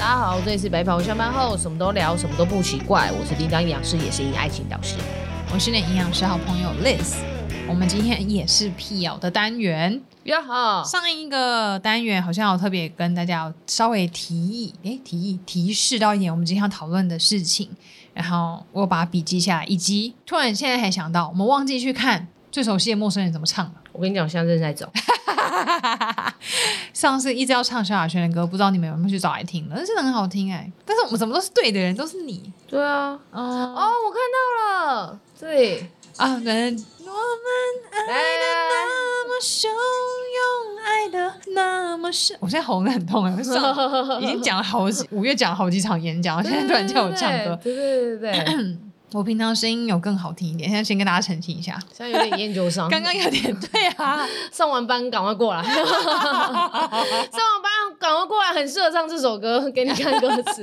大家好，这里是白袍下班后什么都聊，什么都不奇怪。我是叮当营养师，也是一爱情导师。我是你的营养师好朋友 Liz。我们今天也是辟谣的单元。呀好，上一个单元好像有特别跟大家稍微提议，诶，提议提示到一点我们今天要讨论的事情。然后我把笔记下来，以及突然现在才想到，我们忘记去看最熟悉的陌生人怎么唱了。我跟你讲，我现在正在走。上次一直要唱萧亚轩的歌，不知道你们有没有去找来听了？但是很好听哎、欸。但是我们怎么都是对的人，都是你。对啊。嗯、哦，我看到了。对啊，人我们爱的那么汹涌，爱的那么深。我现在喉咙很痛 哎，已经讲了好几，五月讲了好几场演讲，现在突然叫我唱歌。对对对对对。我平常声音有更好听一点，现在先跟大家澄清一下，现在有点研究伤。刚刚有点对啊，上完班赶快过来，上完班赶快过来，很适合唱这首歌，给你看歌词。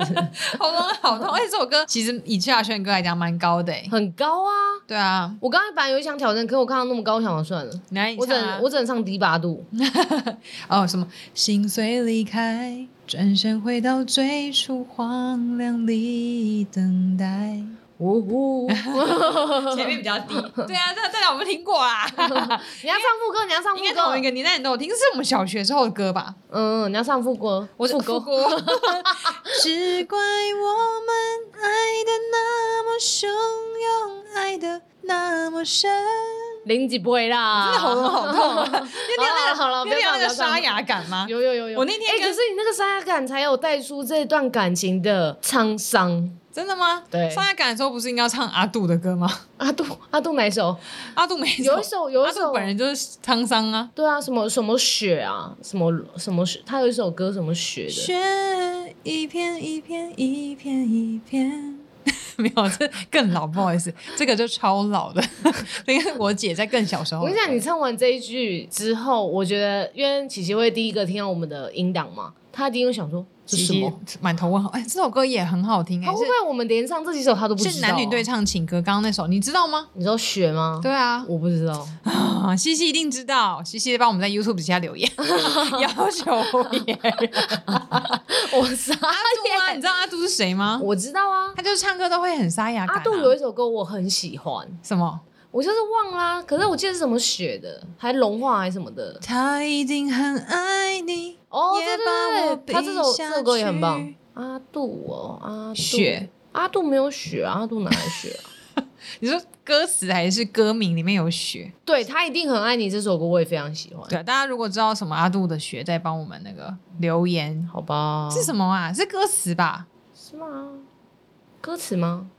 喉咙好痛，而且这首歌其实以萧亚轩的歌来讲蛮高的、欸，很高啊。对啊，我刚才本来有想挑战，可是我看到那么高，我想了算了，我只能我只能唱低八度。哦，什么心碎离开，转身回到最初荒凉里等待。呜呜，前面比较低。对啊，这这两我们听过啊。你要唱副歌，你要唱副歌。应该同一个年代人都有听，这是我们小学时候的歌吧？嗯，你要唱副歌，我是副歌。只怪我们爱的那么汹涌，爱的那么深。零几不会啦，真的喉咙好痛。好了好了，有那个沙哑感吗？有有有有。我那天，哎，可是你那个沙哑感才有带出这段感情的沧桑。真的吗？对，上下感的时候不是应该要唱阿杜的歌吗？阿杜，阿杜哪一首？阿杜没有一首，有一首，阿杜本人就是沧桑啊。对啊，什么什么雪啊，什么什么雪，他有一首歌什么雪的。雪一片一片一片一片，没有，这更老，不好意思，这个就超老的。因为我姐在更小时候。我跟你讲，你唱完这一句之后，我觉得，因为琪琪会第一个听到我们的音档嘛，她第一定会想说。是什么？满头问号。哎，这首歌也很好听哎。会不会我们连唱这几首他都不知道？是男女对唱情歌，刚刚那首你知道吗？你知道雪吗？对啊，我不知道。啊，西西一定知道。西西帮我们在 YouTube 底下留言，要求也。我是阿杜啊，你知道阿杜是谁吗？我知道啊，他就是唱歌都会很沙哑。阿杜有一首歌我很喜欢，什么？我就是忘啦，可是我记得是什么雪的，还融化还是什么的。他一定很爱你。哦，对对对，他这首这首歌也很棒。阿杜哦，阿杜雪，阿杜没有雪啊，阿杜哪来雪啊？你说歌词还是歌名里面有雪？对，他一定很爱你这首歌，我也非常喜欢。对，大家如果知道什么阿杜的雪，再帮我们那个留言，好吧？是什么啊？是歌词吧？是吗？歌词吗？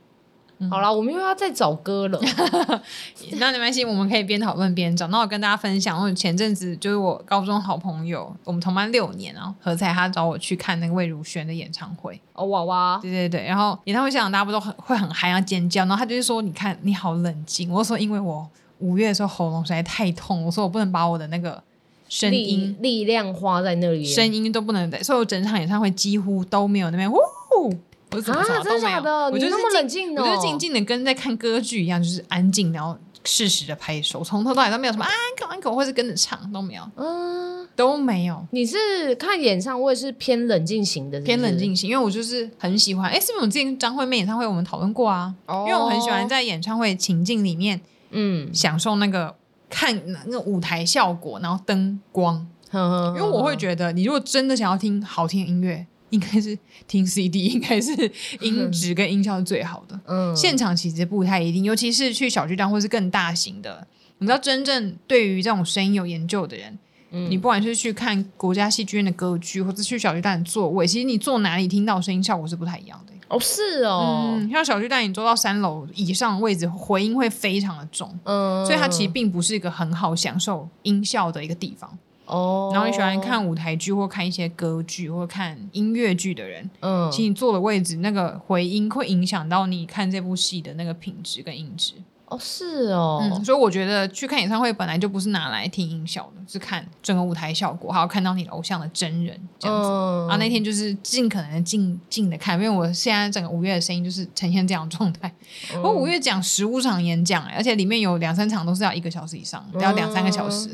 好啦，我们又要再找歌了。那没关系，我们可以边讨论边找。那我跟大家分享，我前阵子就是我高中好朋友，我们同班六年啊，何彩他找我去看那个魏如萱的演唱会。哦，娃娃，对对对。然后演唱会现场大家不都很会很嗨啊尖叫，然后他就是说：“你看你好冷静。”我说：“因为我五月的时候喉咙实在太痛，我说我不能把我的那个声音力，力量花在那里，声音都不能在，所以我整场演唱会几乎都没有那边呜。”我怎么啊，真的假的？我就是那么冷静，我就静静的跟在看歌剧一样，就是安静，然后适时的拍手，从头到尾都没有什么安可安可，或是跟着唱都没有，嗯，都没有。你是看演唱会是偏冷静型的是是？偏冷静型，因为我就是很喜欢。哎，是不是我们之前张惠妹演唱会我们讨论过啊？哦，因为我很喜欢在演唱会情境里面，嗯，享受那个看那个舞台效果，然后灯光，因为我会觉得，你如果真的想要听好听的音乐。应该是听 CD，应该是音质跟音效是最好的。嗯，现场其实不太一定，尤其是去小巨蛋或是更大型的。你知道，真正对于这种声音有研究的人，嗯，你不管是去看国家戏剧院的歌剧，或者去小巨蛋座位，其实你坐哪里听到声音效果是不太一样的。哦，是哦，嗯，像小巨蛋，你坐到三楼以上的位置，回音会非常的重，嗯，所以它其实并不是一个很好享受音效的一个地方。哦，然后你喜欢看舞台剧或看一些歌剧或看音乐剧的人，嗯，其实你坐的位置那个回音会影响到你看这部戏的那个品质跟音质。哦，是哦、嗯，所以我觉得去看演唱会本来就不是拿来听音效的，是看整个舞台效果，还有看到你的偶像的真人这样子。嗯、然后那天就是尽可能静静的看，因为我现在整个五月的声音就是呈现这样的状态。嗯、我五月讲十五场演讲，而且里面有两三场都是要一个小时以上，要两三个小时。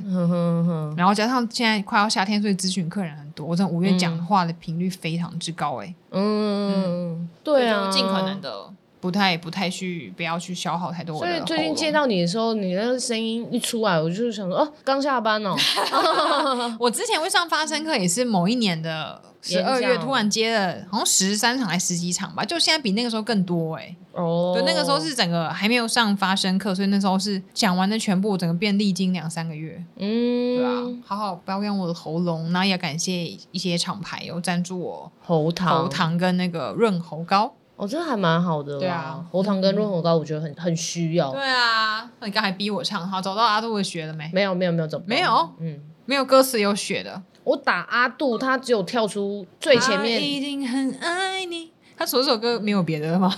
然后加上现在快要夏天，所以咨询客人很多，我这五月讲话的频率非常之高哎。嗯，嗯对啊，尽可能的。不太不太去，不要去消耗太多。所以最近见到你的时候，你那个声音一出来，我就想说，哦，刚下班哦。我之前会上发声课，也是某一年的十二月，突然接了好像十三场还十几场吧，就现在比那个时候更多哎、欸。哦。对，那个时候是整个还没有上发声课，所以那时候是讲完的全部，整个变历经两三个月。嗯。对啊，好好保养我的喉咙，然后也感谢一些厂牌有赞助我喉糖、喉糖跟那个润喉膏。哦，这个还蛮好的，对啊，喉糖跟润喉膏，我觉得很很需要。对啊，那你刚才逼我唱，好，找到阿杜的学了没？没有，没有，没有找。没有，嗯，没有歌词有学的。我打阿杜，他只有跳出最前面。他一定很爱你。他首首歌没有别的了吗？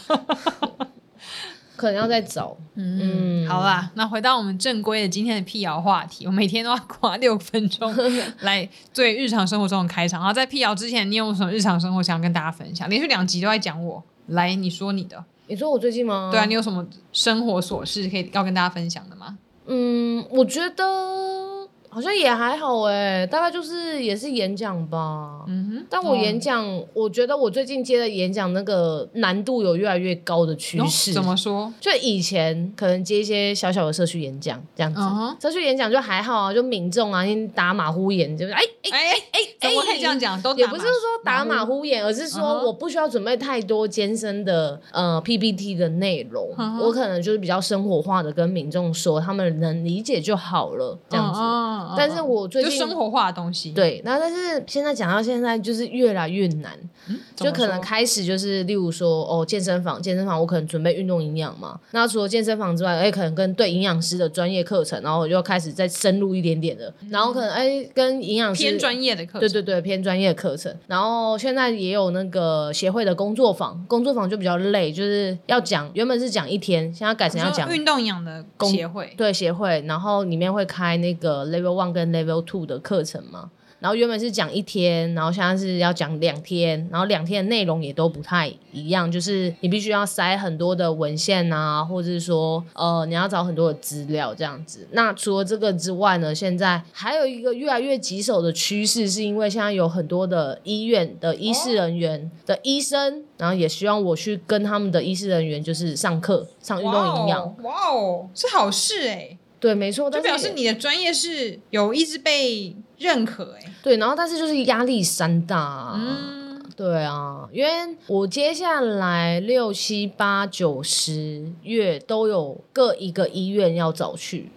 可能要再找。嗯，好啦，那回到我们正规的今天的辟谣话题，我每天都要花六分钟 来对日常生活中的开场。然后在辟谣之前，你有什么日常生活想要跟大家分享？连续两集都在讲我。来，你说你的。你说我最近吗？对啊，你有什么生活琐事可以要跟大家分享的吗？嗯，我觉得。好像也还好哎，大概就是也是演讲吧。嗯哼，但我演讲，哦、我觉得我最近接的演讲那个难度有越来越高的趋势。哦、怎么说？就以前可能接一些小小的社区演讲这样子，嗯、社区演讲就还好啊，就民众啊，你打马虎眼，就是哎哎哎哎，怎么可以这样讲？都也不是说打马虎眼，而是说我不需要准备太多艰深的呃 PPT 的内容，嗯、我可能就是比较生活化的跟民众说，他们能理解就好了，这样子。嗯但是我最近就生活化的东西，对，那但是现在讲到现在就是越来越难，嗯、就可能开始就是例如说哦，健身房，健身房我可能准备运动营养嘛，那除了健身房之外，哎，可能跟对营养师的专业课程，然后我就开始再深入一点点的，然后可能哎跟营养师偏专业的课程，对对对，偏专业的课程，然后现在也有那个协会的工作坊，工作坊就比较累，就是要讲原本是讲一天，现在改成要讲运动营养的协会，对协会，然后里面会开那个 level one 跟 level two 的课程嘛，然后原本是讲一天，然后现在是要讲两天，然后两天的内容也都不太一样，就是你必须要塞很多的文献啊，或者是说呃你要找很多的资料这样子。那除了这个之外呢，现在还有一个越来越棘手的趋势，是因为现在有很多的医院的医事人员的医生，然后也希望我去跟他们的医事人员就是上课上运动营养。哇哦，是好事哎。对，没错，就表示你的专业是有一直被认可哎。对，然后但是就是压力山大啊。嗯，对啊，因为我接下来六七八九十月都有各一个医院要找去。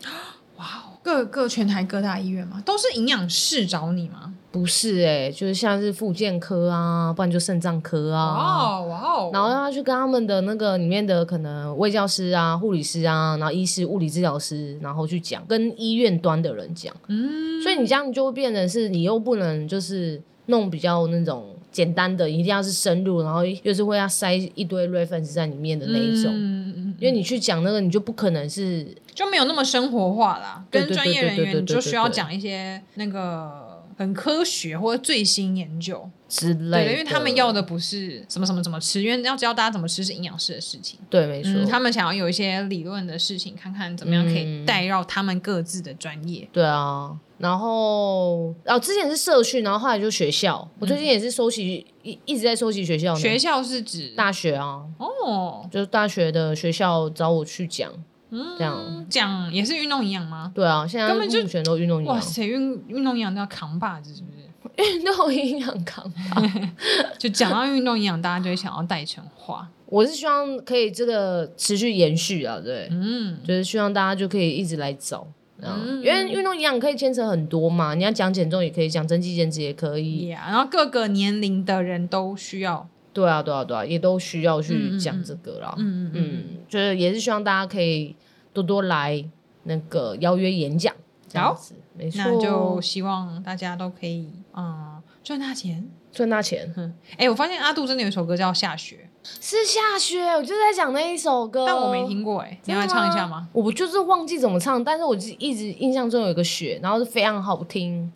哇哦，各各全台各大医院吗？都是营养师找你吗？不是哎、欸，就是像是复健科啊，不然就肾脏科啊。哇哦！然后要去跟他们的那个里面的可能卫教师啊、护理师啊，然后医师、物理治疗师，然后去讲，跟医院端的人讲。嗯，所以你这样就会变成是，你又不能就是弄比较那种简单的，一定要是深入，然后又是会要塞一堆 reference 在里面的那一种。嗯嗯。因为你去讲那个，你就不可能是就没有那么生活化啦。跟专业人员你就需要讲一些那个。很科学或者最新研究之类的，因为他们要的不是什么什么怎么吃，因为要教大家怎么吃是营养师的事情。对，没错、嗯。他们想要有一些理论的事情，看看怎么样可以带绕他们各自的专业。对啊，然后哦，之前是社区，然后后来就学校。我最近也是收集一、嗯、一直在收集学校。学校是指大学啊？哦，就是大学的学校找我去讲。嗯，这样讲也是运动营养吗？对啊，现在目前都运动营养。哇塞，运运动营养都要扛把子，是不是？运动营养扛把，就讲到运动营养，大家就会想要带成话。我是希望可以这个持续延续啊，对，嗯，就是希望大家就可以一直来走，嗯，因为运动营养可以牵扯很多嘛，你要讲减重也可以，讲增肌减脂也可以，然后各个年龄的人都需要。对啊，对啊，对啊，也都需要去讲这个啦。嗯嗯嗯，就是也是希望大家可以多多来那个邀约演讲，这样子，没错。那就希望大家都可以嗯赚大钱，赚大钱。哎、欸，我发现阿杜真的有一首歌叫《下雪》，是下雪，我就在讲那一首歌，但我没听过哎，你要来唱一下吗？我不就是忘记怎么唱，但是我一直印象中有一个雪，然后是非常好听。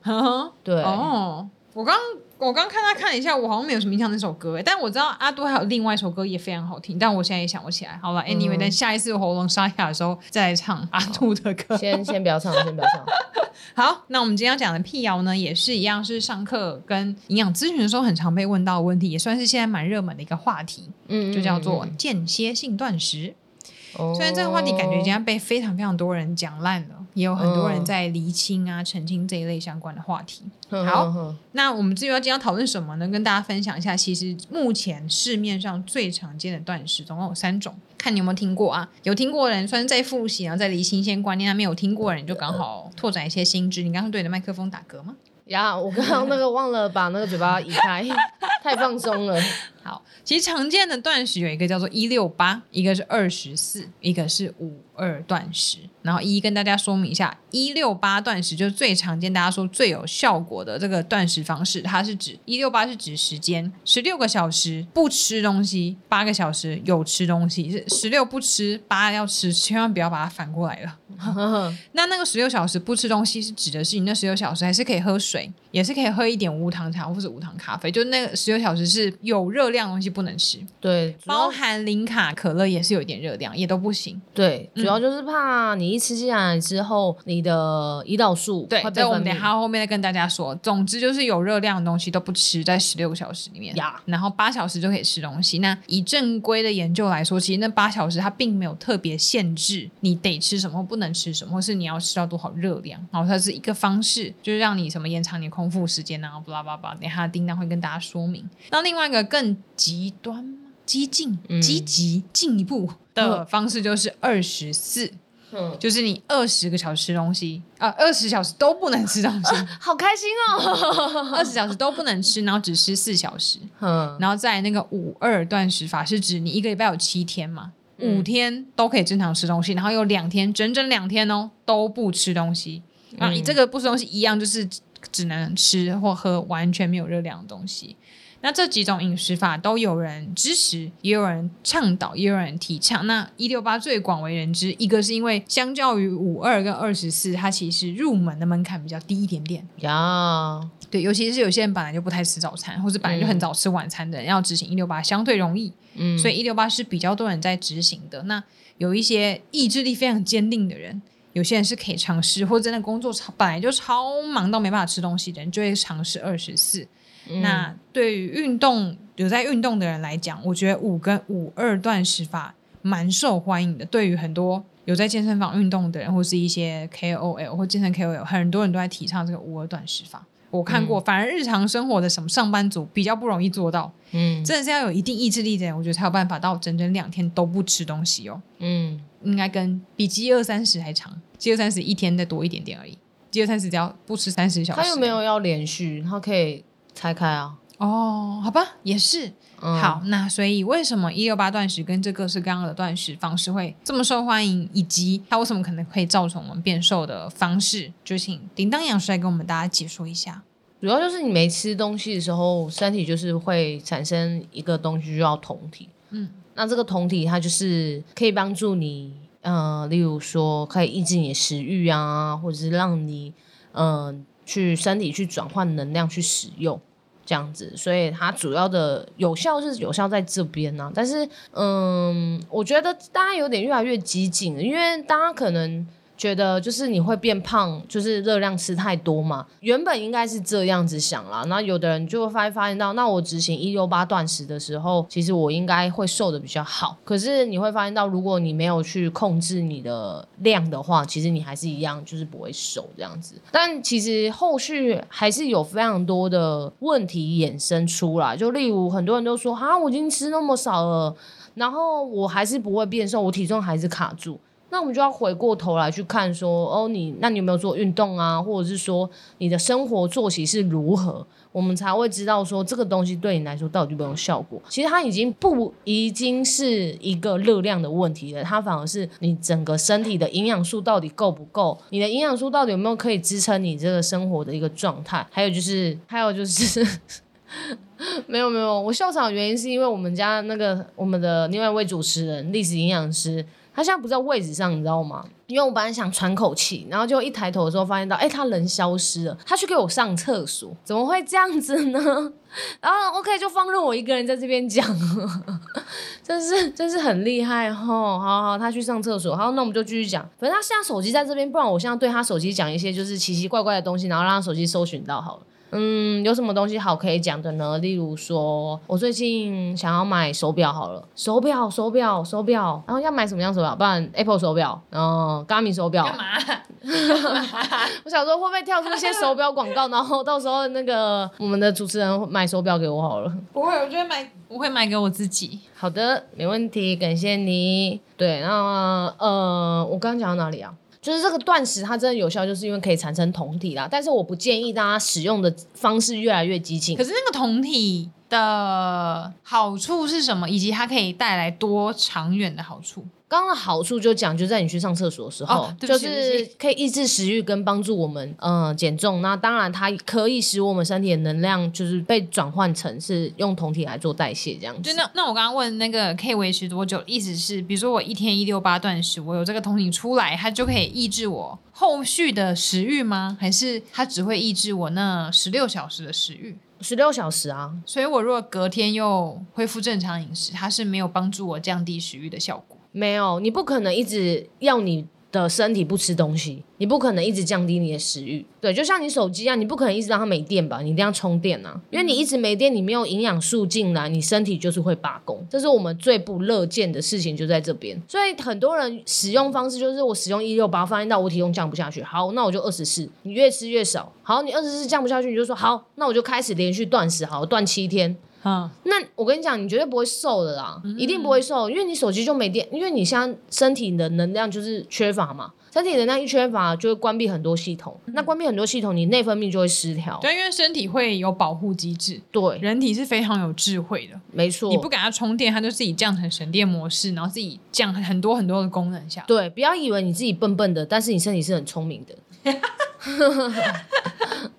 对哦，我刚我刚看他看了一下，我好像没有什么印象那首歌哎，但我知道阿杜还有另外一首歌也非常好听，但我现在也想不起来。好了，Anyway，等下一次喉咙沙哑的时候再来唱阿杜的歌。先先不要唱，先不要唱。好，那我们今天要讲的辟谣呢，也是一样，是上课跟营养咨询的时候很常被问到的问题，也算是现在蛮热门的一个话题，嗯，就叫做间歇性断食。哦，虽然这个话题感觉已经被非常非常多人讲烂了，也有很多人在厘清啊、澄清这一类相关的话题。好，那我们至于要今天要讨论什么呢？跟大家分享一下，其实目前市面上最常见的断食总共有三种。看你有没有听过啊？有听过的人，算是在复习，然后在理新鲜观念；还没有听过的人，就刚好拓展一些新知。你刚刚对着麦克风打嗝吗？呀，我刚刚那个忘了把那个嘴巴移开，太放松了。好，其实常见的断食有一个叫做一六八，一个是二十四，一个是五二断食。然后一一跟大家说明一下，一六八断食就是最常见，大家说最有效果的这个断食方式。它是指一六八是指时间，十六个小时不吃东西，八个小时有吃东西，是十六不吃，八要吃，千万不要把它反过来了。那那个十六小时不吃东西是指的是你那十六小时还是可以喝水，也是可以喝一点无糖茶或者无糖咖啡，就那个十六小时是有热量的东西不能吃。对，包含零卡可乐也是有一点热量，也都不行。对，主要就是怕你。一吃进来之后，你的胰岛素对，在我们等下后面再跟大家说。总之就是有热量的东西都不吃，在十六个小时里面，呀然后八小时就可以吃东西。那以正规的研究来说，其实那八小时它并没有特别限制你得吃什么或不能吃什么，或是你要吃到多少热量。然后它是一个方式，就是让你什么延长你空腹时间啊，巴拉巴拉。等下叮当会跟大家说明。那另外一个更极端、激进、积极、进一步的方式就是二十四。嗯，就是你二十个小时吃东西啊，二十小时都不能吃东西，啊、好开心哦！二十小时都不能吃，然后只吃四小时。嗯，然后在那个五二断食法是指你一个礼拜有七天嘛，嗯、五天都可以正常吃东西，然后有两天整整两天哦都不吃东西。啊，你这个不吃东西一样，就是只能吃或喝完全没有热量的东西。那这几种饮食法都有人支持，也有人倡导，也有人提倡。那一六八最广为人知，一个是因为相较于五二跟二十四，它其实入门的门槛比较低一点点。呀，对，尤其是有些人本来就不太吃早餐，或者本来就很早吃晚餐的人，嗯、要执行一六八相对容易。嗯，所以一六八是比较多人在执行的。那有一些意志力非常坚定的人，有些人是可以尝试，或者真的工作超本来就超忙到没办法吃东西的人，就会尝试二十四。嗯、那对于运动有在运动的人来讲，我觉得五跟五二断食法蛮受欢迎的。对于很多有在健身房运动的人，或是一些 KOL 或健身 KOL，很多人都在提倡这个五二断食法。我看过，嗯、反而日常生活的什么上班族比较不容易做到。嗯，真的是要有一定意志力的人，我觉得才有办法到整整两天都不吃东西哦。嗯，应该跟比饥饿三十还长，饥饿三十一天再多一点点而已。饥饿三十只要不吃三十小时，他又没有要连续，他可以。拆开啊！哦，好吧，也是。嗯、好，那所以为什么一六八断食跟这各式各样的断食方式会这么受欢迎，以及它为什么可能会造成我们变瘦的方式，就请叮当师来跟我们大家解说一下。主要就是你没吃东西的时候，身体就是会产生一个东西，叫酮体。嗯，那这个酮体它就是可以帮助你，呃，例如说可以抑制你的食欲啊，或者是让你，嗯、呃。去身体去转换能量去使用，这样子，所以它主要的有效是有效在这边呢、但是，嗯，我觉得大家有点越来越激进，因为大家可能。觉得就是你会变胖，就是热量吃太多嘛。原本应该是这样子想啦，那有的人就会发发现到，那我执行一六八断食的时候，其实我应该会瘦得比较好。可是你会发现到，如果你没有去控制你的量的话，其实你还是一样，就是不会瘦这样子。但其实后续还是有非常多的问题衍生出来，就例如很多人都说，啊，我已经吃那么少了，然后我还是不会变瘦，我体重还是卡住。那我们就要回过头来去看说，哦，你那你有没有做运动啊？或者是说你的生活作息是如何？我们才会知道说这个东西对你来说到底有没有效果。其实它已经不已经是一个热量的问题了，它反而是你整个身体的营养素到底够不够？你的营养素到底有没有可以支撑你这个生活的一个状态？还有就是，还有就是。没有没有，我笑场的原因是因为我们家那个我们的另外一位主持人历史营养师。他现在不在位置上，你知道吗？因为我本来想喘口气，然后就一抬头的时候发现到，哎，他人消失了，他去给我上厕所，怎么会这样子呢？然后 OK，就放任我一个人在这边讲，真是真是很厉害吼！好好，他去上厕所，好，那我们就继续讲。反正他现在手机在这边，不然我现在对他手机讲一些就是奇奇怪怪的东西，然后让他手机搜寻到好了。嗯，有什么东西好可以讲的呢？例如说，我最近想要买手表，好了，手表，手表，手表，然后要买什么样手表？不然 Apple 手表，然后 Garmin 手表。干嘛？我想说会不会跳出一些手表广告，然后到时候那个我们的主持人买手表给我好了。不会，我觉得买我会买给我自己。好的，没问题，感谢你。对，然后呃，我刚刚讲到哪里啊？就是这个断食，它真的有效，就是因为可以产生酮体啦。但是我不建议大家使用的方式越来越激进。可是那个酮体的好处是什么？以及它可以带来多长远的好处？刚刚的好处就讲，就在你去上厕所的时候，哦、就是可以抑制食欲跟帮助我们嗯、呃、减重。那当然，它可以使我们身体的能量就是被转换成是用酮体来做代谢这样子。就那那我刚刚问那个可以维持多久？意思是，比如说我一天一六八断食，我有这个酮体出来，它就可以抑制我后续的食欲吗？还是它只会抑制我那十六小时的食欲？十六小时啊，所以我如果隔天又恢复正常饮食，它是没有帮助我降低食欲的效果。没有，你不可能一直要你的身体不吃东西，你不可能一直降低你的食欲。对，就像你手机一样，你不可能一直让它没电吧？你一定要充电啊！因为你一直没电，你没有营养素进来，你身体就是会罢工。这是我们最不乐见的事情，就在这边。所以很多人使用方式就是我使用一六八，发现到我体重降不下去，好，那我就二十四。你越吃越少，好，你二十四降不下去，你就说好，那我就开始连续断食，好，断七天。啊，那我跟你讲，你绝对不会瘦的啦，嗯、一定不会瘦，因为你手机就没电，因为你现在身体的能量就是缺乏嘛，身体能量一缺乏，就会关闭很多系统，嗯、那关闭很多系统，你内分泌就会失调。对，因为身体会有保护机制，对，人体是非常有智慧的，没错，你不给它充电，它就自己降成省电模式，然后自己降很多很多的功能下。对，不要以为你自己笨笨的，但是你身体是很聪明的。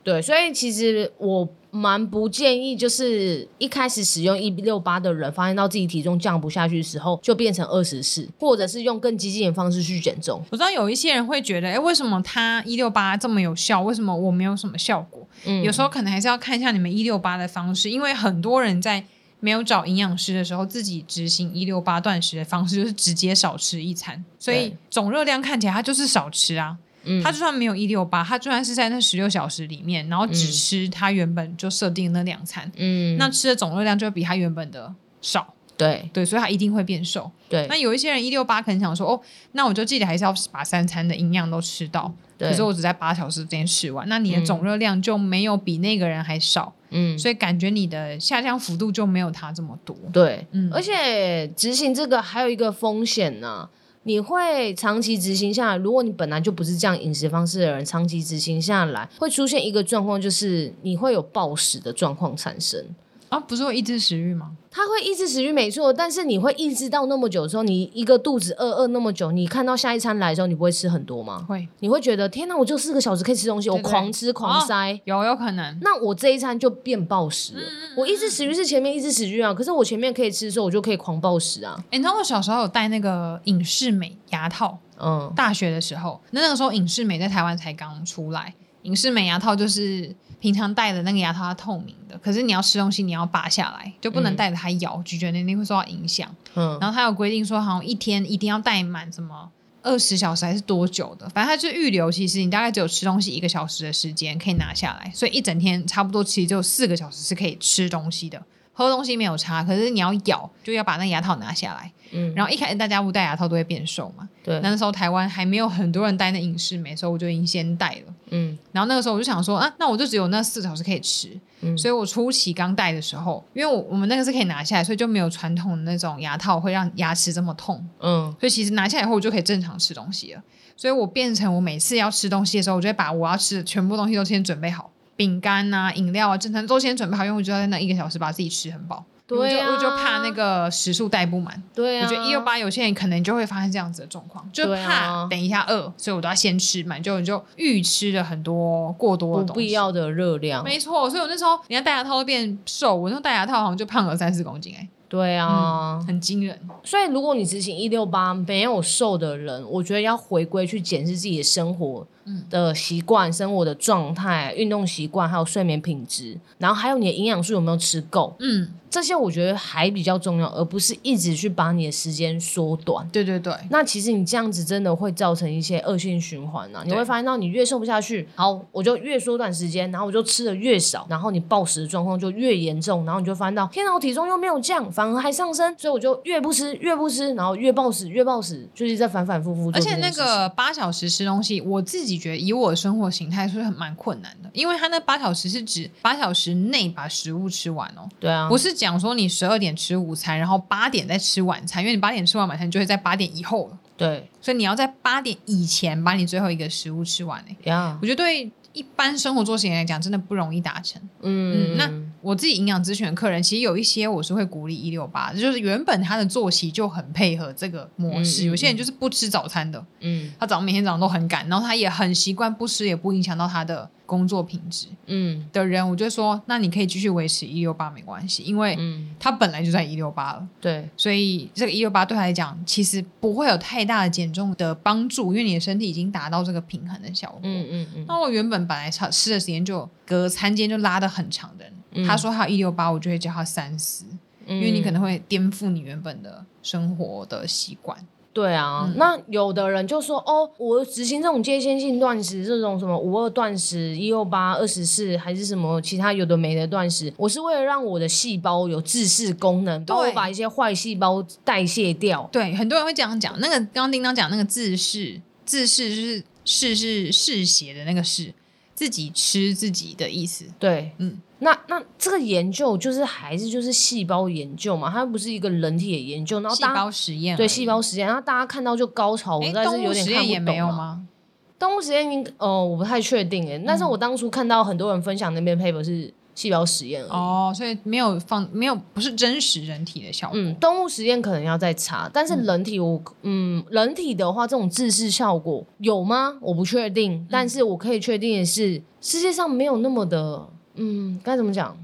对，所以其实我。蛮不建议，就是一开始使用一六八的人，发现到自己体重降不下去的时候，就变成二十四，或者是用更激进的方式去减重。我知道有一些人会觉得，哎，为什么他一六八这么有效？为什么我没有什么效果？嗯，有时候可能还是要看一下你们一六八的方式，因为很多人在没有找营养师的时候，自己执行一六八断食的方式，就是直接少吃一餐，所以总热量看起来它就是少吃啊。嗯、他就算没有一六八，他就算是在那十六小时里面，然后只吃他原本就设定的那两餐，嗯，那吃的总热量就会比他原本的少，对。对，所以他一定会变瘦。对，那有一些人一六八可能想说，哦，那我就记得还是要把三餐的营养都吃到，对，可是我只在八小时之间吃完，那你的总热量就没有比那个人还少，嗯，所以感觉你的下降幅度就没有他这么多。对，嗯，而且执行这个还有一个风险呢、啊。你会长期执行下来，如果你本来就不是这样饮食方式的人，长期执行下来会出现一个状况，就是你会有暴食的状况产生。啊，不是会抑制食欲吗？它会抑制食欲，没错。但是你会抑制到那么久的时候，你一个肚子饿饿那么久，你看到下一餐来的时候，你不会吃很多吗？会。你会觉得天哪，我就四个小时可以吃东西，我狂吃狂塞，哦、有有可能。那我这一餐就变暴食了。嗯嗯嗯，我抑制食欲是前面抑制食欲啊，可是我前面可以吃的时候，我就可以狂暴食啊。哎，你知道我小时候有戴那个隐适美牙套，嗯，大学的时候，那那个时候隐适美在台湾才刚出来，隐适美牙套就是。平常戴的那个牙套它透明的，可是你要吃东西你要拔下来，就不能戴着它咬，咀嚼能力会受到影响。嗯，然后它有规定说，好像一天一定要戴满什么二十小时还是多久的，反正它就预留，其实你大概只有吃东西一个小时的时间可以拿下来，所以一整天差不多其实只有四个小时是可以吃东西的。喝东西没有差，可是你要咬，就要把那牙套拿下来。嗯，然后一开始大家不戴牙套都会变瘦嘛。对，那时候台湾还没有很多人戴那隐适美，所以我就已经先戴了。嗯，然后那个时候我就想说啊，那我就只有那四个小时可以吃。嗯，所以我初期刚戴的时候，因为我我们那个是可以拿下来，所以就没有传统的那种牙套会让牙齿这么痛。嗯，所以其实拿下来以后，我就可以正常吃东西了。所以我变成我每次要吃东西的时候，我就会把我要吃的全部东西都先准备好。饼干啊，饮料啊，正常都先准备好，因为我就要在那一个小时把自己吃很饱。对啊，我就我就怕那个时数带不满。对啊，我觉得一六八有些人可能就会发生这样子的状况，就怕等一下饿，所以我都要先吃满，就你就预吃了很多过多的东西，不必要的热量。没错，所以我那时候你看戴牙套都变瘦，我那戴牙套好像就胖了三四公斤哎、欸。对啊、嗯，很惊人。所以如果你执行一六八没有瘦的人，我觉得要回归去检视自己的生活的习惯、生活的状态、运动习惯，还有睡眠品质，然后还有你的营养素有没有吃够。嗯。这些我觉得还比较重要，而不是一直去把你的时间缩短。对对对，那其实你这样子真的会造成一些恶性循环啊！你会发现到你越瘦不下去，好，我就越缩短时间，然后我就吃的越少，然后你暴食的状况就越严重，然后你就发现到，天哪，我体重又没有降，反而还上升，所以我就越不吃越不吃，然后越暴食越暴食，就是在反反复复。而且那个八小时吃东西，我自己觉得以我的生活形态是很蛮困难的，因为他那八小时是指八小时内把食物吃完哦。对啊，不是讲。讲说你十二点吃午餐，然后八点再吃晚餐，因为你八点吃完晚餐，就会在八点以后了。对，所以你要在八点以前把你最后一个食物吃完。哎呀，我觉得对一般生活作息来讲，真的不容易达成。嗯，嗯，那我自己营养咨询的客人，其实有一些我是会鼓励一六八，就是原本他的作息就很配合这个模式。嗯、有些人就是不吃早餐的，嗯，他早上每天早上都很赶，然后他也很习惯不吃，也不影响到他的。工作品质，嗯，的人，我就说，那你可以继续维持一六八没关系，因为他本来就在一六八了，对，所以这个一六八对他来讲，其实不会有太大的减重的帮助，因为你的身体已经达到这个平衡的效果。嗯嗯嗯。那我原本本来吃吃的时间就隔餐间就拉的很长的人，嗯、他说他一六八，我就会叫他三思，因为你可能会颠覆你原本的生活的习惯。对啊，嗯、那有的人就说哦，我执行这种间歇性断食，这种什么五二断食、一六八、二十四，还是什么其他有的没的断食，我是为了让我的细胞有自噬功能，帮我把一些坏细胞代谢掉。对，很多人会这样讲。那个刚刚叮当讲那个自噬，自噬就是噬是嗜血的那个噬，自己吃自己的意思。对，嗯。那那这个研究就是还是就是细胞研究嘛，它不是一个人体的研究，然后细胞实验，对细胞实验，然后大家看到就高潮，我实在是有点看不懂。动物实验也没有吗？动物实验应哦，我不太确定诶，但是我当初看到很多人分享那边 paper 是细胞实验哦，所以没有放没有不是真实人体的效果。嗯，动物实验可能要再查，但是人体我嗯，嗯人体的话，这种自噬效果有吗？我不确定，嗯、但是我可以确定的是，世界上没有那么的。嗯，该怎么讲？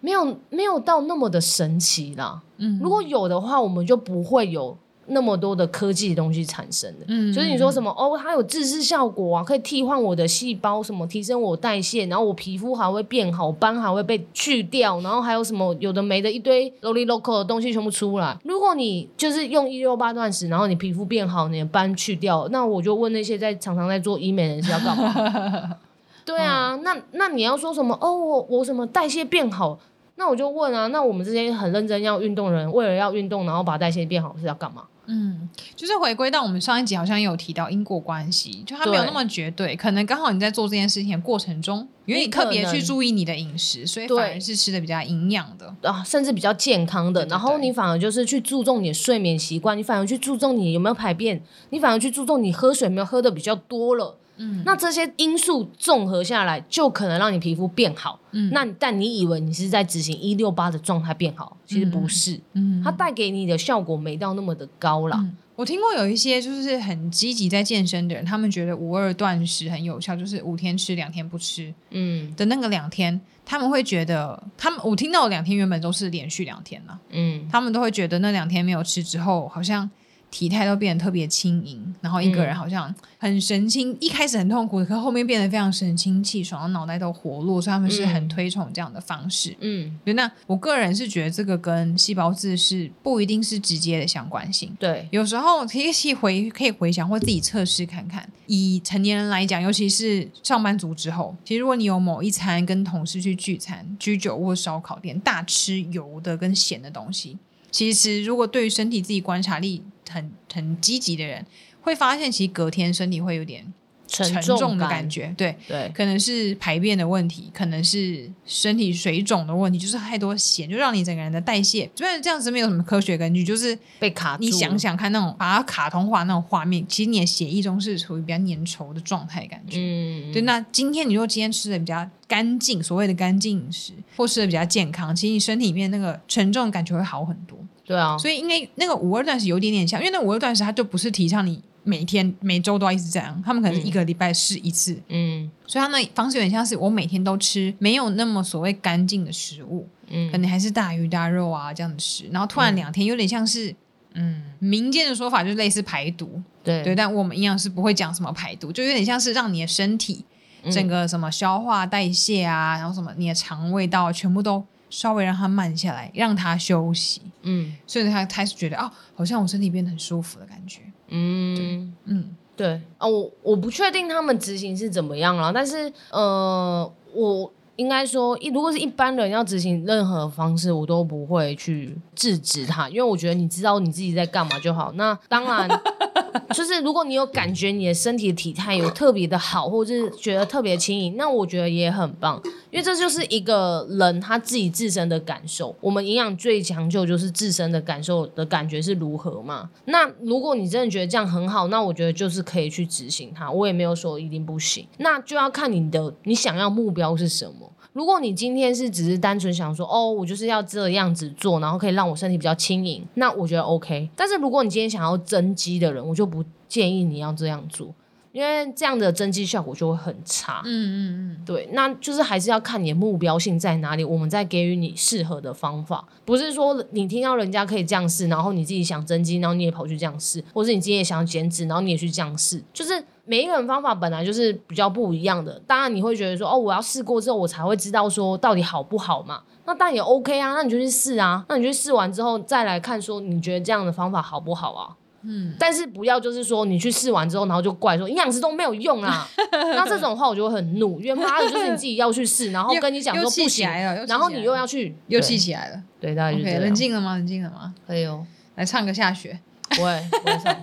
没有没有到那么的神奇啦。嗯，如果有的话，我们就不会有那么多的科技的东西产生的。嗯，就是你说什么哦，它有自噬效果啊，可以替换我的细胞，什么提升我代谢，然后我皮肤还会变好，斑还会被去掉，然后还有什么有的没的一堆 lowly local 的东西全部出来。如果你就是用一六八断食，然后你皮肤变好，你的斑去掉，那我就问那些在常常在做医美的人是要干嘛？对啊，嗯、那那你要说什么？哦，我我什么代谢变好？那我就问啊，那我们这些很认真要运动的人，为了要运动，然后把代谢变好，是要干嘛？嗯，就是回归到我们上一集好像也有提到因果关系，就它没有那么绝对，对可能刚好你在做这件事情的过程中，因为你特别去注意你的饮食，所以反而是吃的比较营养的啊，甚至比较健康的。对对对，然后你反而就是去注重你的睡眠习惯，你反而去注重你有没有排便，你反而去注重你喝水没有喝的比较多了。嗯，那这些因素综合下来，就可能让你皮肤变好。嗯，那但你以为你是在执行一六八的状态变好，其实不是。嗯，它带给你的效果没到那么的高啦。嗯，我听过有一些就是很积极在健身的人，他们觉得五二断食很有效，就是五天吃两天不吃。嗯，的那个两天，他们会觉得，他们我听到两天原本都是连续两天了。嗯，他们都会觉得那两天没有吃之后，好像。体态都变得特别轻盈，然后一个人好像很神清，嗯、一开始很痛苦，可后面变得非常神清气爽，脑袋都活络，所以他们是很推崇这样的方式。嗯，那我个人是觉得这个跟细胞自噬不一定是直接的相关性。对，有时候可以回可以回想或自己测试看看。以成年人来讲，尤其是上班族之后，其实如果你有某一餐跟同事去聚餐，居酒或烧烤店大吃油的跟咸的东西，其实如果对于身体自己观察力。很很积极的人会发现，其实隔天身体会有点沉重的感觉，对对，可能是排便的问题，可能是身体水肿的问题，就是太多咸，就让你整个人的代谢，虽然这样子没有什么科学根据，就是被卡住。你想想看，那种把它卡通化那种画面，其实你的血液中是处于比较粘稠的状态感觉。嗯，对。那今天你说今天吃的比较干净，所谓的干净饮食，或吃的比较健康，其实你身体里面那个沉重的感觉会好很多。对啊，所以应该那个五二断食有点点像，因为那五二断食它就不是提倡你。每天每周都要一直这样，他们可能是一个礼拜试一次，嗯，所以他那方式有点像是我每天都吃没有那么所谓干净的食物，嗯，可能还是大鱼大肉啊这样子。吃，然后突然两天有点像是，嗯，民间的说法就类似排毒，对。对，但我们营养师不会讲什么排毒，就有点像是让你的身体整个什么消化代谢啊，然后什么你的肠胃道全部都稍微让他慢下来，让他休息，嗯，所以他开始觉得哦，好像我身体变得很舒服的感觉。嗯对嗯，对啊，我我不确定他们执行是怎么样了，但是呃，我应该说，如果是一般人要执行任何方式，我都不会去制止他，因为我觉得你知道你自己在干嘛就好。那当然。就是如果你有感觉你的身体体态有特别的好，或者是觉得特别轻盈，那我觉得也很棒，因为这就是一个人他自己自身的感受。我们营养最讲究就是自身的感受的感觉是如何嘛。那如果你真的觉得这样很好，那我觉得就是可以去执行它。我也没有说一定不行，那就要看你的你想要目标是什么。如果你今天是只是单纯想说，哦，我就是要这样子做，然后可以让我身体比较轻盈，那我觉得 OK。但是如果你今天想要增肌的人，我就不建议你要这样做，因为这样的增肌效果就会很差。嗯嗯嗯，对，那就是还是要看你的目标性在哪里，我们再给予你适合的方法。不是说你听到人家可以这样试，然后你自己想增肌，然后你也跑去这样试，或是你今天也想要减脂，然后你也去这样试，就是。每一个人方法本来就是比较不一样的，当然你会觉得说，哦，我要试过之后我才会知道说到底好不好嘛。那当然也 OK 啊，那你就去试啊，那你就试完之后再来看说你觉得这样的方法好不好啊？嗯，但是不要就是说你去试完之后然后就怪说营养师都没有用啊，那这种话我就会很怒，因为妈的就是你自己要去试，然后跟你讲说不行，然后你又要去又气起来了，对，大家就冷静了吗？冷静了吗？可以哦，来唱个下雪，不会不会唱。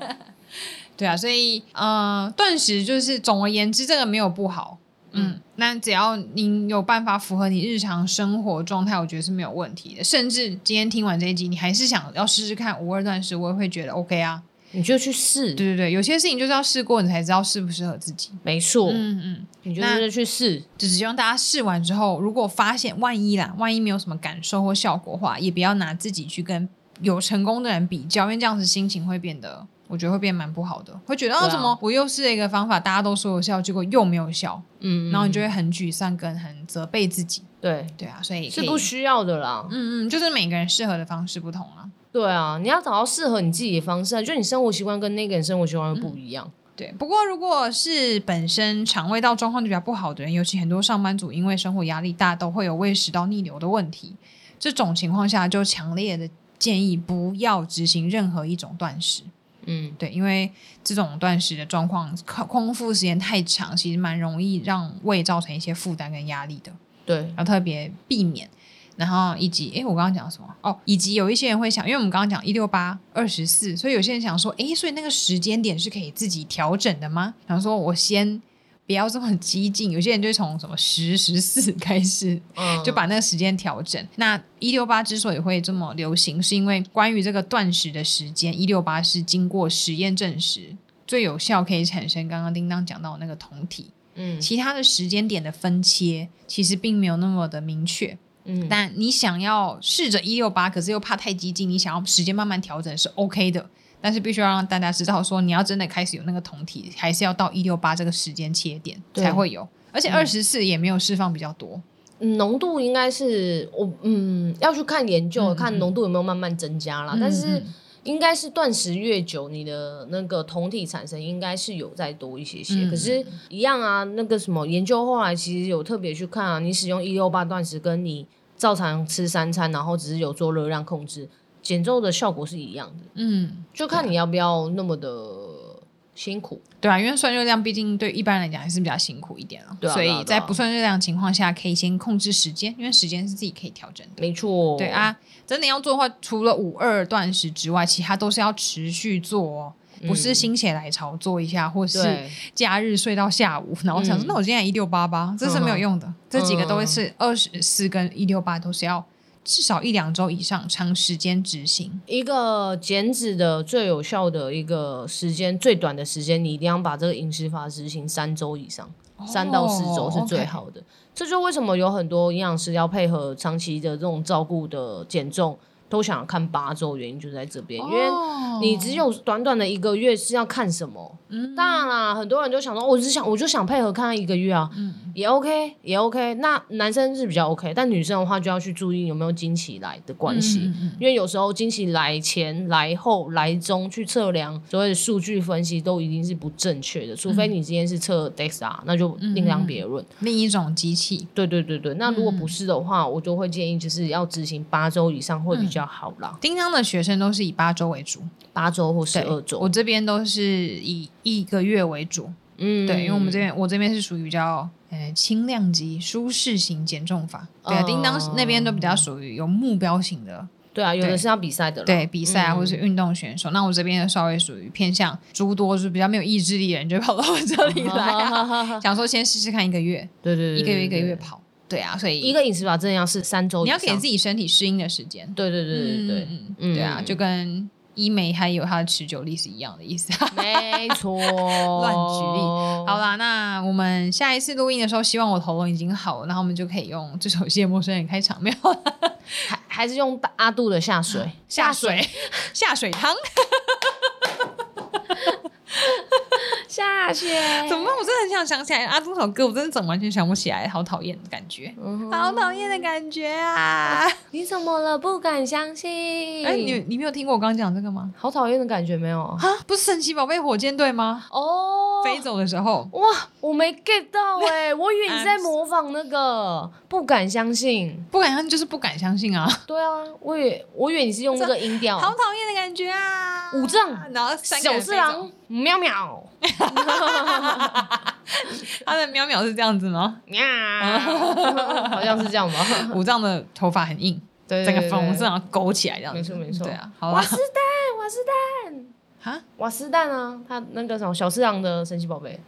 对啊，所以呃，断食就是总而言之，这个没有不好，嗯，嗯，那只要你有办法符合你日常生活状态，我觉得是没有问题的。甚至今天听完这一集，你还是想要试试看五二断食，我也会觉得 OK 啊，你就去试。对对对，有些事情就是要试过，你才知道适不适合自己。没错，嗯嗯，你就是去试，只希望大家试完之后，如果发现万一啦，万一没有什么感受或效果的话，也不要拿自己去跟有成功的人比较，因为这样子心情会变得。我觉得会变蛮不好的，会觉得啊，怎么我又试了一个方法，大家都说有效，结果又没有效，嗯，然后你就会很沮丧，跟很责备自己。对对啊，所以是不需要的啦。嗯嗯，就是每个人适合的方式不同啊。对啊，你要找到适合你自己的方式，就你生活习惯跟那个人生活习惯会不一样。嗯。对，不过如果是本身肠胃道状况就比较不好的人，尤其很多上班族因为生活压力大，都会有胃食道逆流的问题。这种情况下，就强烈的建议不要执行任何一种断食。嗯，对，因为这种断食的状况，空腹时间太长，其实蛮容易让胃造成一些负担跟压力的。对，要特别避免。然后以及，诶，我刚刚讲什么？哦，以及有一些人会想，因为我们刚刚讲一六八二十四，所以有些人想说，诶，所以那个时间点是可以自己调整的吗？想说我先。不要这么激进，有些人就从什么十十四开始，嗯，就把那个时间调整。那一六八之所以会这么流行，是因为关于这个断食的时间，一六八是经过实验证实最有效，可以产生刚刚叮当讲到的那个酮体。嗯，其他的时间点的分切其实并没有那么的明确。嗯，但你想要试着一六八，可是又怕太激进，你想要时间慢慢调整是 OK 的。但是必须要让大家知道，说你要真的开始有那个酮体，还是要到一六八这个时间切点才会有，而且二十四也没有释放比较多，浓、嗯、度应该是我嗯要去看研究，嗯、看浓度有没有慢慢增加啦。嗯、但是应该是断食越久，你的那个酮体产生应该是有再多一些些。嗯、可是，一样啊，那个什么研究后来其实有特别去看啊，你使用一六八断食，跟你照常吃三餐，然后只是有做热量控制。减重的效果是一样的，嗯，就看你要不要那么的辛苦，对啊，因为算热量毕竟对一般人来讲还是比较辛苦一点了，对啊，所以在不算热量的情况下，可以先控制时间，因为时间是自己可以调整的，没错，对啊，真的要做的话，除了五二断食之外，其他都是要持续做哦。不是心血来潮做一下，或是假日睡到下午，然后想说，那我今天一六八八，这是没有用的。这几个都是二十四跟一六八，都是要至少一两周以上长时间执行。一个减脂的最有效的一个时间，最短的时间，你一定要把这个饮食法执行三周以上，三到四周是最好的。这就为什么有很多营养师要配合长期的这种照顾的减重。都想要看八周，原因就在这边，因为你只有短短的一个月是要看什么？嗯，当然啦，很多人就想说，我只想，我就想配合看一个月啊，嗯，也 OK，也 OK。那男生是比较 OK，但女生的话就要去注意有没有经期来的关系，嗯嗯嗯，因为有时候经期来前、来后、来中去测量所谓的数据分析都一定是不正确的，除非你今天是测 DEXA，那就另当别论，另一种机器。对对对对，那如果不是的话，我就会建议就是要执行八周以上会比较好啦。叮当的学生都是以八周为主，八周或十二周。我这边都是以一个月为主。嗯，对，因为我们这边我这边是属于比较呃轻量级、舒适型减重法。对啊，叮当那边都比较属于有目标型的。对啊，有的是要比赛的。对，比赛啊，或者是运动选手。那我这边的稍微属于偏向诸多，就是比较没有意志力的人，就跑到我这里来，想说先试试看一个月。对对对，一个月一个月跑。对啊，所以一个饮食法真的要是三周，你要给自己身体适应的时间。对对对对对，嗯，对啊，就跟医美还有它的持久力是一样的意思。没错，乱举例。好啦，那我们下一次录音的时候，希望我喉咙已经好了，然后我们就可以用这首《谢陌生人》开场，没有？还还是用阿杜的下水，下水，下水汤。下雪 怎么办？我真的很想想起来阿杜首歌，我真的怎么完全想不起来，好讨厌的感觉，嗯、好讨厌的感觉啊！你怎么了？不敢相信？哎、欸，你你没有听过我刚刚讲这个吗？好讨厌的感觉没有啊？不是神奇宝贝火箭队吗？哦，飞走的时候哇，我没 get 到 哎、欸，我以为你在模仿那个，不敢相信，不敢相信就是不敢相信啊！对啊，我以为我以为你是用这个音调，好讨厌的感觉啊！五藏，然后小四郎，喵喵。他的喵喵是这样子吗？喵，好像是这样吧。五藏的头发很硬，对，整个粉红色然后勾起来这样子。没错没错。对啊，瓦斯蛋，瓦斯蛋，哈，瓦斯蛋啊，他那个什么小四郎的神奇宝贝，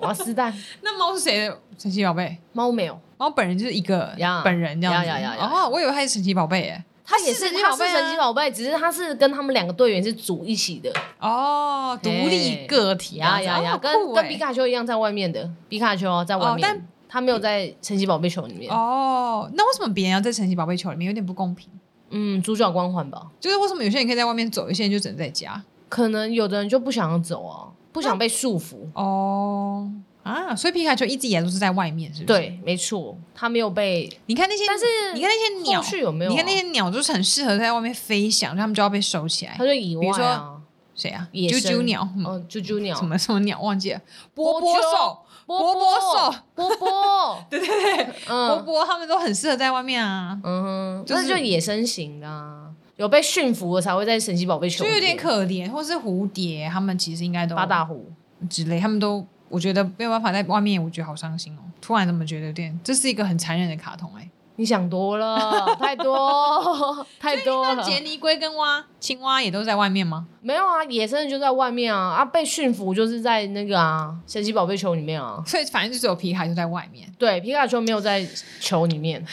瓦斯蛋。那猫是谁的神奇宝贝？猫没有，猫本人就是一个本人这样子。哦，我以为他是神奇宝贝耶。他也是，他是神奇宝贝，只是他是跟他们两个队员是组一起的哦，独立个体呀呀呀，跟跟皮卡丘一样在外面的，皮卡丘在外面，但他没有在神奇宝贝球里面。哦，那为什么别人要在神奇宝贝球里面？有点不公平。嗯，主角光环吧。就是为什么有些人可以在外面走，有些人就只能在家？可能有的人就不想要走啊，不想被束缚。哦。啊，所以皮卡丘一直以来都是在外面，是不是？对，没错，它没有被。你看那些，但是你看那些鸟，有没有？你看那些鸟，就是很适合在外面飞翔，它们就要被收起来。它就以外啊，谁啊？啾啾鸟，嗯，啾啾鸟，什么什么鸟？忘记了。波波兽，波波兽，波波，对对对，波波，他们都很适合在外面啊。嗯哼，就是就野生型的，有被驯服了才会在神奇宝贝球，就有点可怜。或是蝴蝶，他们其实应该都八大湖之类，他们都。我觉得没有办法在外面，我觉得好伤心哦。突然怎么觉得有点，这是一个很残忍的卡通哎。你想多了，太多太多了。杰尼龟跟蛙青蛙也都在外面吗？没有啊，野生的就在外面啊啊，被驯服就是在那个啊神奇宝贝球里面啊。所以反正就只有皮卡丘在外面。对，皮卡丘没有在球里面，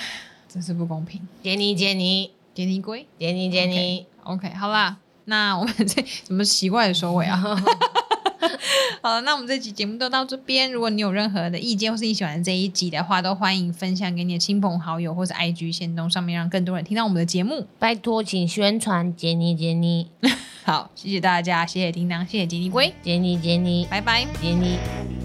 真是不公平。杰尼杰尼杰尼龟杰尼杰尼。OK，好啦，那我们这怎么奇怪的收尾啊？好了，那我们这期节目都到这边。如果你有任何的意见，或是你喜欢这一集的话，都欢迎分享给你的亲朋好友，或是 IG 限动上面，让更多人听到我们的节目。拜托，请宣传杰尼杰尼。好，谢谢大家，谢谢叮当，谢谢杰尼龟，杰尼杰尼，拜拜，杰尼。